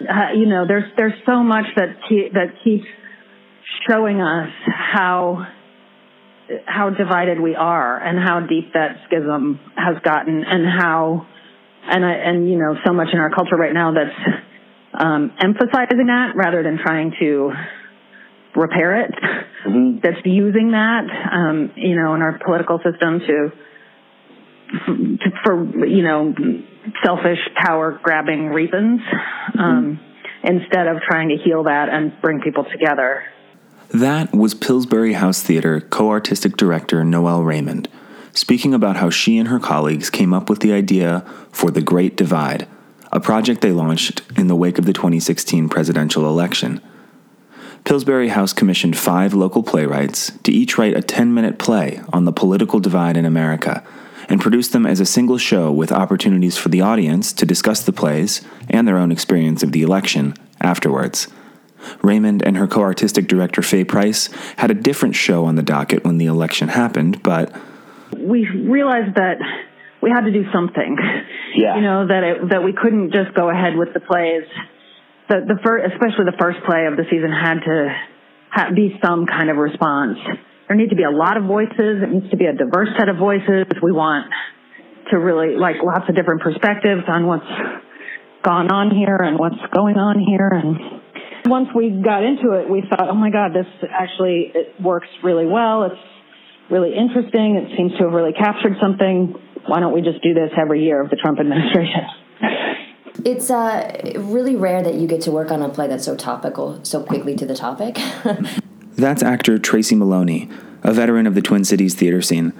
uh, you know, there's there's so much that ke- that keeps showing us how how divided we are and how deep that schism has gotten and how and I, and you know so much in our culture right now that's um, emphasizing that rather than trying to repair it. Mm-hmm. That's using that um, you know in our political system to, to for you know selfish power grabbing reasons um, mm-hmm. instead of trying to heal that and bring people together. That was Pillsbury House Theater co artistic director Noelle Raymond, speaking about how she and her colleagues came up with the idea for The Great Divide, a project they launched in the wake of the 2016 presidential election. Pillsbury House commissioned five local playwrights to each write a 10 minute play on the political divide in America and produce them as a single show with opportunities for the audience to discuss the plays and their own experience of the election afterwards. Raymond and her co artistic director, Faye Price, had a different show on the docket when the election happened, but. We realized that we had to do something. Yeah. You know, that it, that we couldn't just go ahead with the plays. The, the first, especially the first play of the season had to ha- be some kind of response. There need to be a lot of voices. It needs to be a diverse set of voices. We want to really, like, lots of different perspectives on what's gone on here and what's going on here and once we got into it, we thought, oh my God, this actually it works really well. It's really interesting. It seems to have really captured something. Why don't we just do this every year of the Trump administration? It's uh, really rare that you get to work on a play that's so topical, so quickly to the topic. that's actor Tracy Maloney, a veteran of the Twin Cities theater scene.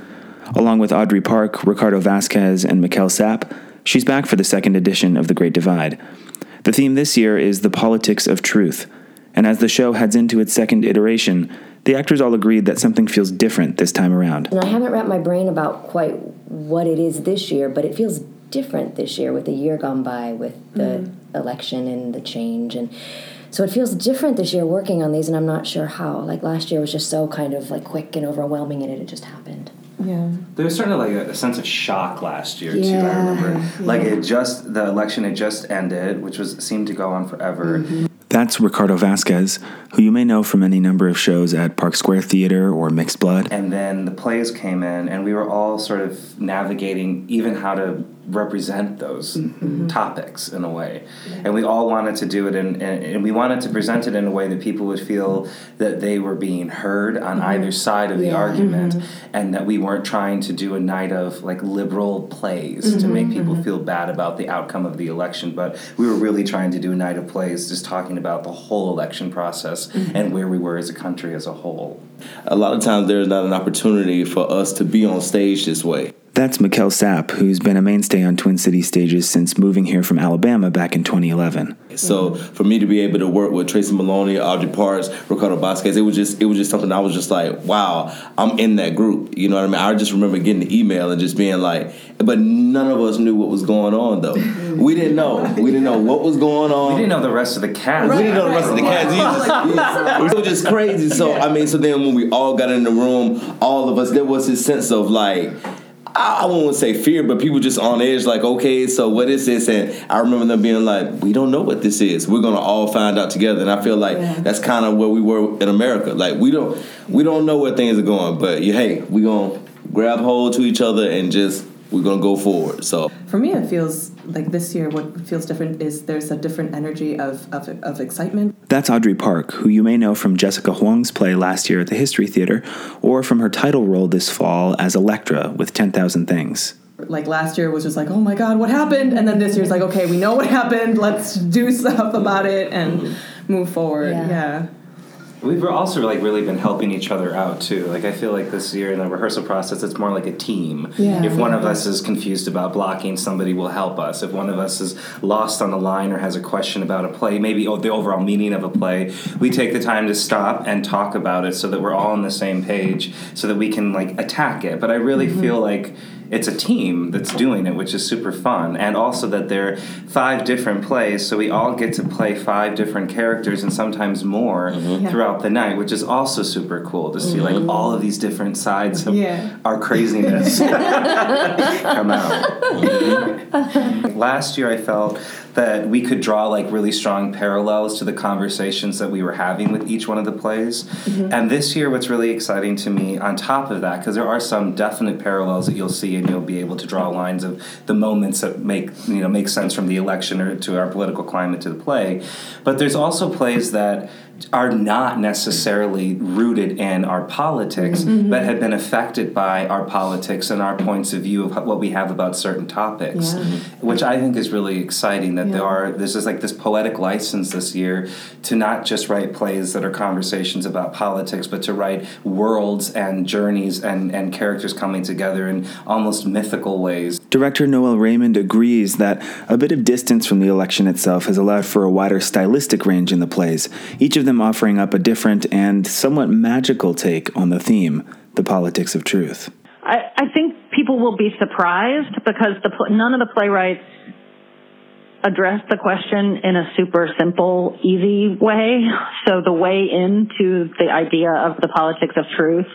Along with Audrey Park, Ricardo Vasquez, and Mikel Sapp, she's back for the second edition of The Great Divide. The theme this year is the politics of truth, and as the show heads into its second iteration, the actors all agreed that something feels different this time around. And I haven't wrapped my brain about quite what it is this year, but it feels different this year with the year gone by, with the mm. election and the change and so it feels different this year working on these and i'm not sure how like last year was just so kind of like quick and overwhelming and it just happened yeah. There was certainly like a, a sense of shock last year yeah. too. I remember, yeah. like it just the election had just ended, which was seemed to go on forever. Mm-hmm. That's Ricardo Vasquez, who you may know from any number of shows at Park Square Theater or Mixed Blood. And then the plays came in, and we were all sort of navigating even how to represent those mm-hmm. topics in a way. Yeah. And we all wanted to do it, in, and we wanted to present it in a way that people would feel that they were being heard on mm-hmm. either side of yeah. the argument, mm-hmm. and that we weren't trying to do a night of like liberal plays to make people mm-hmm. feel bad about the outcome of the election, but we were really trying to do a night of plays just talking about the whole election process mm-hmm. and where we were as a country as a whole. A lot of times there's not an opportunity for us to be on stage this way. That's Mikel Sapp, who's been a mainstay on Twin City stages since moving here from Alabama back in 2011. So for me to be able to work with Tracy Maloney, Audrey Parks, Ricardo Vasquez, it was just it was just something I was just like, wow, I'm in that group. You know what I mean? I just remember getting the email and just being like, but none of us knew what was going on though. We didn't know. We didn't know what was going on. We didn't know the rest of the cast. We didn't know the rest of the cast. it was just crazy. So I mean, so then when we all got in the room, all of us, there was this sense of like I won't say fear, but people just on edge, like, okay, so what is this? And I remember them being like, we don't know what this is. We're gonna all find out together. And I feel like yeah. that's kind of where we were in America. Like we don't we don't know where things are going, but hey, we gonna grab hold to each other and just we're gonna go forward. So for me, it feels like this year. What feels different is there's a different energy of of, of excitement. That's Audrey Park, who you may know from Jessica Huang's play last year at the History Theater, or from her title role this fall as Electra with Ten Thousand Things. Like last year was just like, oh my god, what happened? And then this year's like, okay, we know what happened. Let's do stuff about it and move forward. yeah. yeah. We've also like really been helping each other out too. Like I feel like this year in the rehearsal process, it's more like a team. Yeah. If one of us is confused about blocking, somebody will help us. If one of us is lost on the line or has a question about a play, maybe the overall meaning of a play, we take the time to stop and talk about it so that we're all on the same page, so that we can like attack it. But I really mm-hmm. feel like it's a team that's doing it, which is super fun. And also that they're five different plays, so we all get to play five different characters and sometimes more mm-hmm. Yeah. throughout the night, which is also super cool to see like mm-hmm. all of these different sides of Yeah. our craziness come out. Mm-hmm. Last year, I felt that we could draw like really strong parallels to the conversations that we were having with each one of the plays. And this year, what's really exciting to me, on top of that, because there are some definite parallels that you'll see, and you'll be able to draw lines of the moments that make you know make sense from the election or to our political climate to the play. But there's also plays that are not necessarily rooted in our politics, mm-hmm. but have been affected by our politics and our points of view of what we have about certain topics, Yeah. Mm-hmm. which I think is really exciting. That there are there's just like this poetic license this year to not just write plays that are conversations about politics, but to write worlds and journeys and and characters coming together in almost mythical ways. Director Noel Raymond agrees that a bit of distance from the election itself has allowed for a wider stylistic range in the plays, each of them offering up a different and somewhat magical take on the theme, the politics of truth. I, I think people will be surprised because the none of the playwrights address the question in a super simple, easy way. So the way into the idea of the politics of truth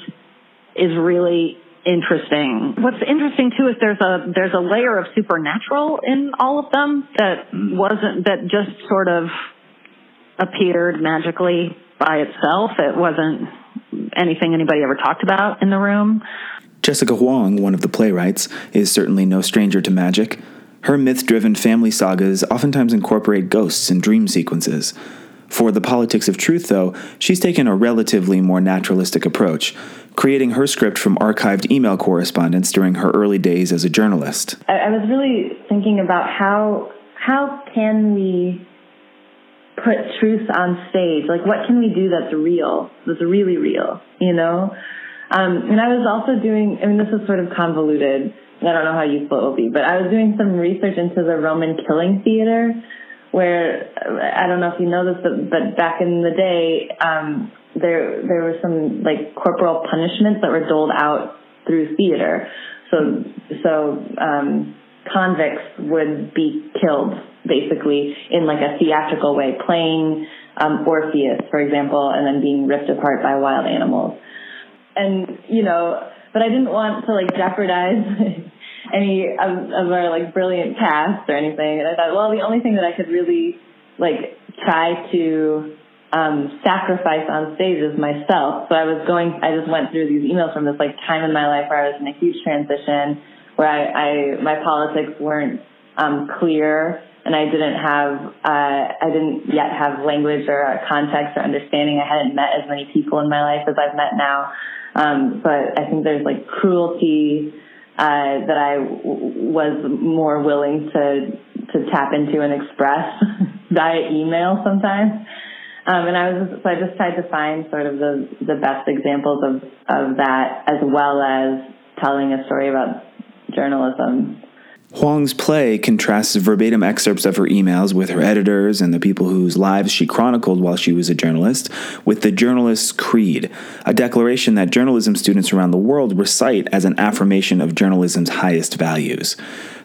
is really interesting. What's interesting too is there's a there's a layer of supernatural in all of them that wasn't that just sort of appeared magically by itself. It wasn't anything anybody ever talked about in the room. Jessica Huang, one of the playwrights, is certainly no stranger to magic. Her myth driven family sagas oftentimes incorporate ghosts and dream sequences. For the politics of truth, though, she's taken a relatively more naturalistic approach, creating her script from archived email correspondence during her early days as a journalist. I, I was really thinking about how how can we put truth on stage? Like, what can we do that's real, that's really real? You know. Um, and I was also doing. I mean, this is sort of convoluted. I don't know how useful it will be, but I was doing some research into the Roman killing theater, where I don't know if you know this, but, but back in the day, um, there there were some like corporal punishments that were doled out through theater. So so um, convicts would be killed basically in like a theatrical way, playing um, Orpheus, for example, and then being ripped apart by wild animals. And you know, but I didn't want to like jeopardize any of, of our like brilliant cast or anything. And I thought, well, the only thing that I could really like try to um, sacrifice on stage is myself. So I was going, I just went through these emails from this like time in my life where I was in a huge transition, where I, I my politics weren't um, clear, and I didn't have, uh, I didn't yet have language or context or understanding. I hadn't met as many people in my life as I've met now. Um, but I think there's like cruelty uh, that I w- was more willing to to tap into and express via email sometimes. Um, and I was so I just tried to find sort of the the best examples of of that as well as telling a story about journalism. Huang's play contrasts verbatim excerpts of her emails with her editors and the people whose lives she chronicled while she was a journalist with the journalist's creed, a declaration that journalism students around the world recite as an affirmation of journalism's highest values.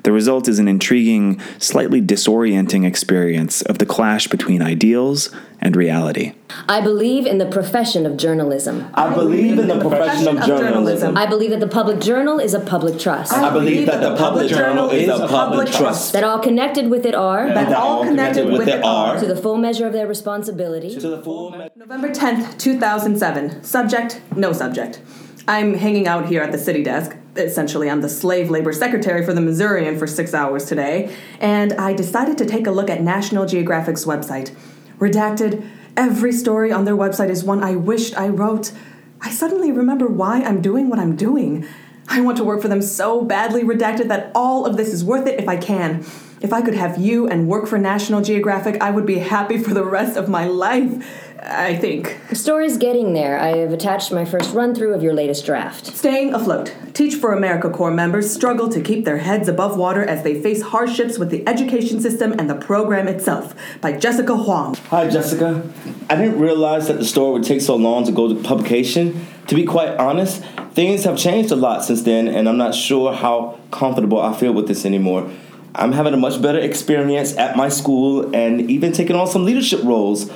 The result is an intriguing, slightly disorienting experience of the clash between ideals and reality. I believe in the profession of journalism. I believe in the profession of journalism. I believe that the public journal is a public trust. I believe that the public journal is a public trust. that all connected with it are, that all connected with it are to the full measure of their responsibility, to the full November 10th, 2007. Subject, no subject. I'm hanging out here at the city desk. Essentially, I'm the slave labor secretary for the Missourian for six hours today, and I decided to take a look at National Geographic's website. Redacted, every story on their website is one I wished I wrote. I suddenly remember why I'm doing what I'm doing. I want to work for them so badly, redacted, that all of this is worth it if I can. If I could have you and work for National Geographic, I would be happy for the rest of my life. I think. The story's getting there. I have attached my first run through of your latest draft. Staying afloat. Teach for America Corps members struggle to keep their heads above water as they face hardships with the education system and the program itself by Jessica Huang. Hi, Jessica. I didn't realize that the story would take so long to go to publication. to be quite honest, things have changed a lot since then, and I'm not sure how comfortable I feel with this anymore. I'm having a much better experience at my school and even taking on some leadership roles.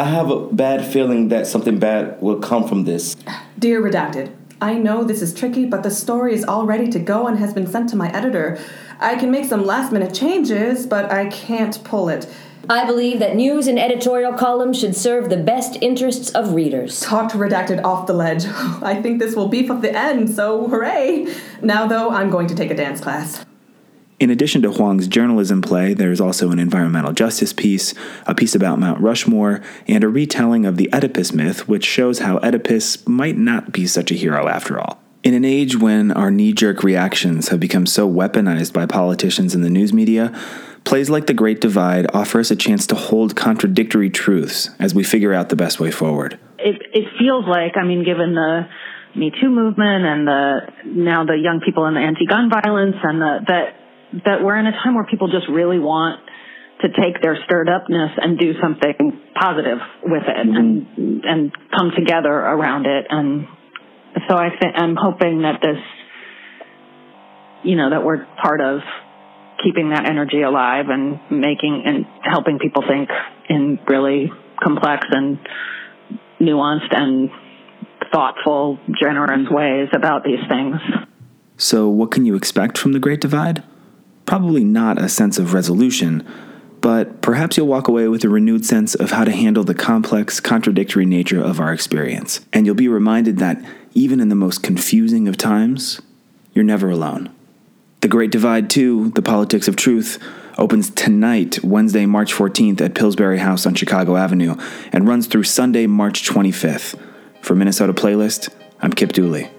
I have a bad feeling that something bad will come from this. Dear Redacted, I know this is tricky, but the story is all ready to go and has been sent to my editor. I can make some last minute changes, but I can't pull it. I believe that news and editorial columns should serve the best interests of readers. Talk to Redacted off the ledge. I think this will beef up the end, so hooray! Now, though, I'm going to take a dance class. In addition to Huang's journalism play, there's also an environmental justice piece, a piece about Mount Rushmore, and a retelling of the Oedipus myth, which shows how Oedipus might not be such a hero after all. In an age when our knee jerk reactions have become so weaponized by politicians and the news media, plays like The Great Divide offer us a chance to hold contradictory truths as we figure out the best way forward. It, it feels like, I mean, given the Me Too movement and the now the young people and the anti-gun violence and the, that that we're in a time where people just really want to take their stirred upness and do something positive with it mm-hmm. and and come together around it and so I think I'm hoping that this you know that we're part of keeping that energy alive and making and helping people think in really complex and nuanced and thoughtful generous ways about these things. So what can you expect from the Great Divide? Probably not a sense of resolution, but perhaps you'll walk away with a renewed sense of how to handle the complex, contradictory nature of our experience. And you'll be reminded that even in the most confusing of times, you're never alone. The Great Divide 2, The Politics of Truth, opens tonight, Wednesday, March 14th at Pillsbury House on Chicago Avenue, and runs through Sunday, March 25th. For Minnesota Playlist, I'm Kip Dooley.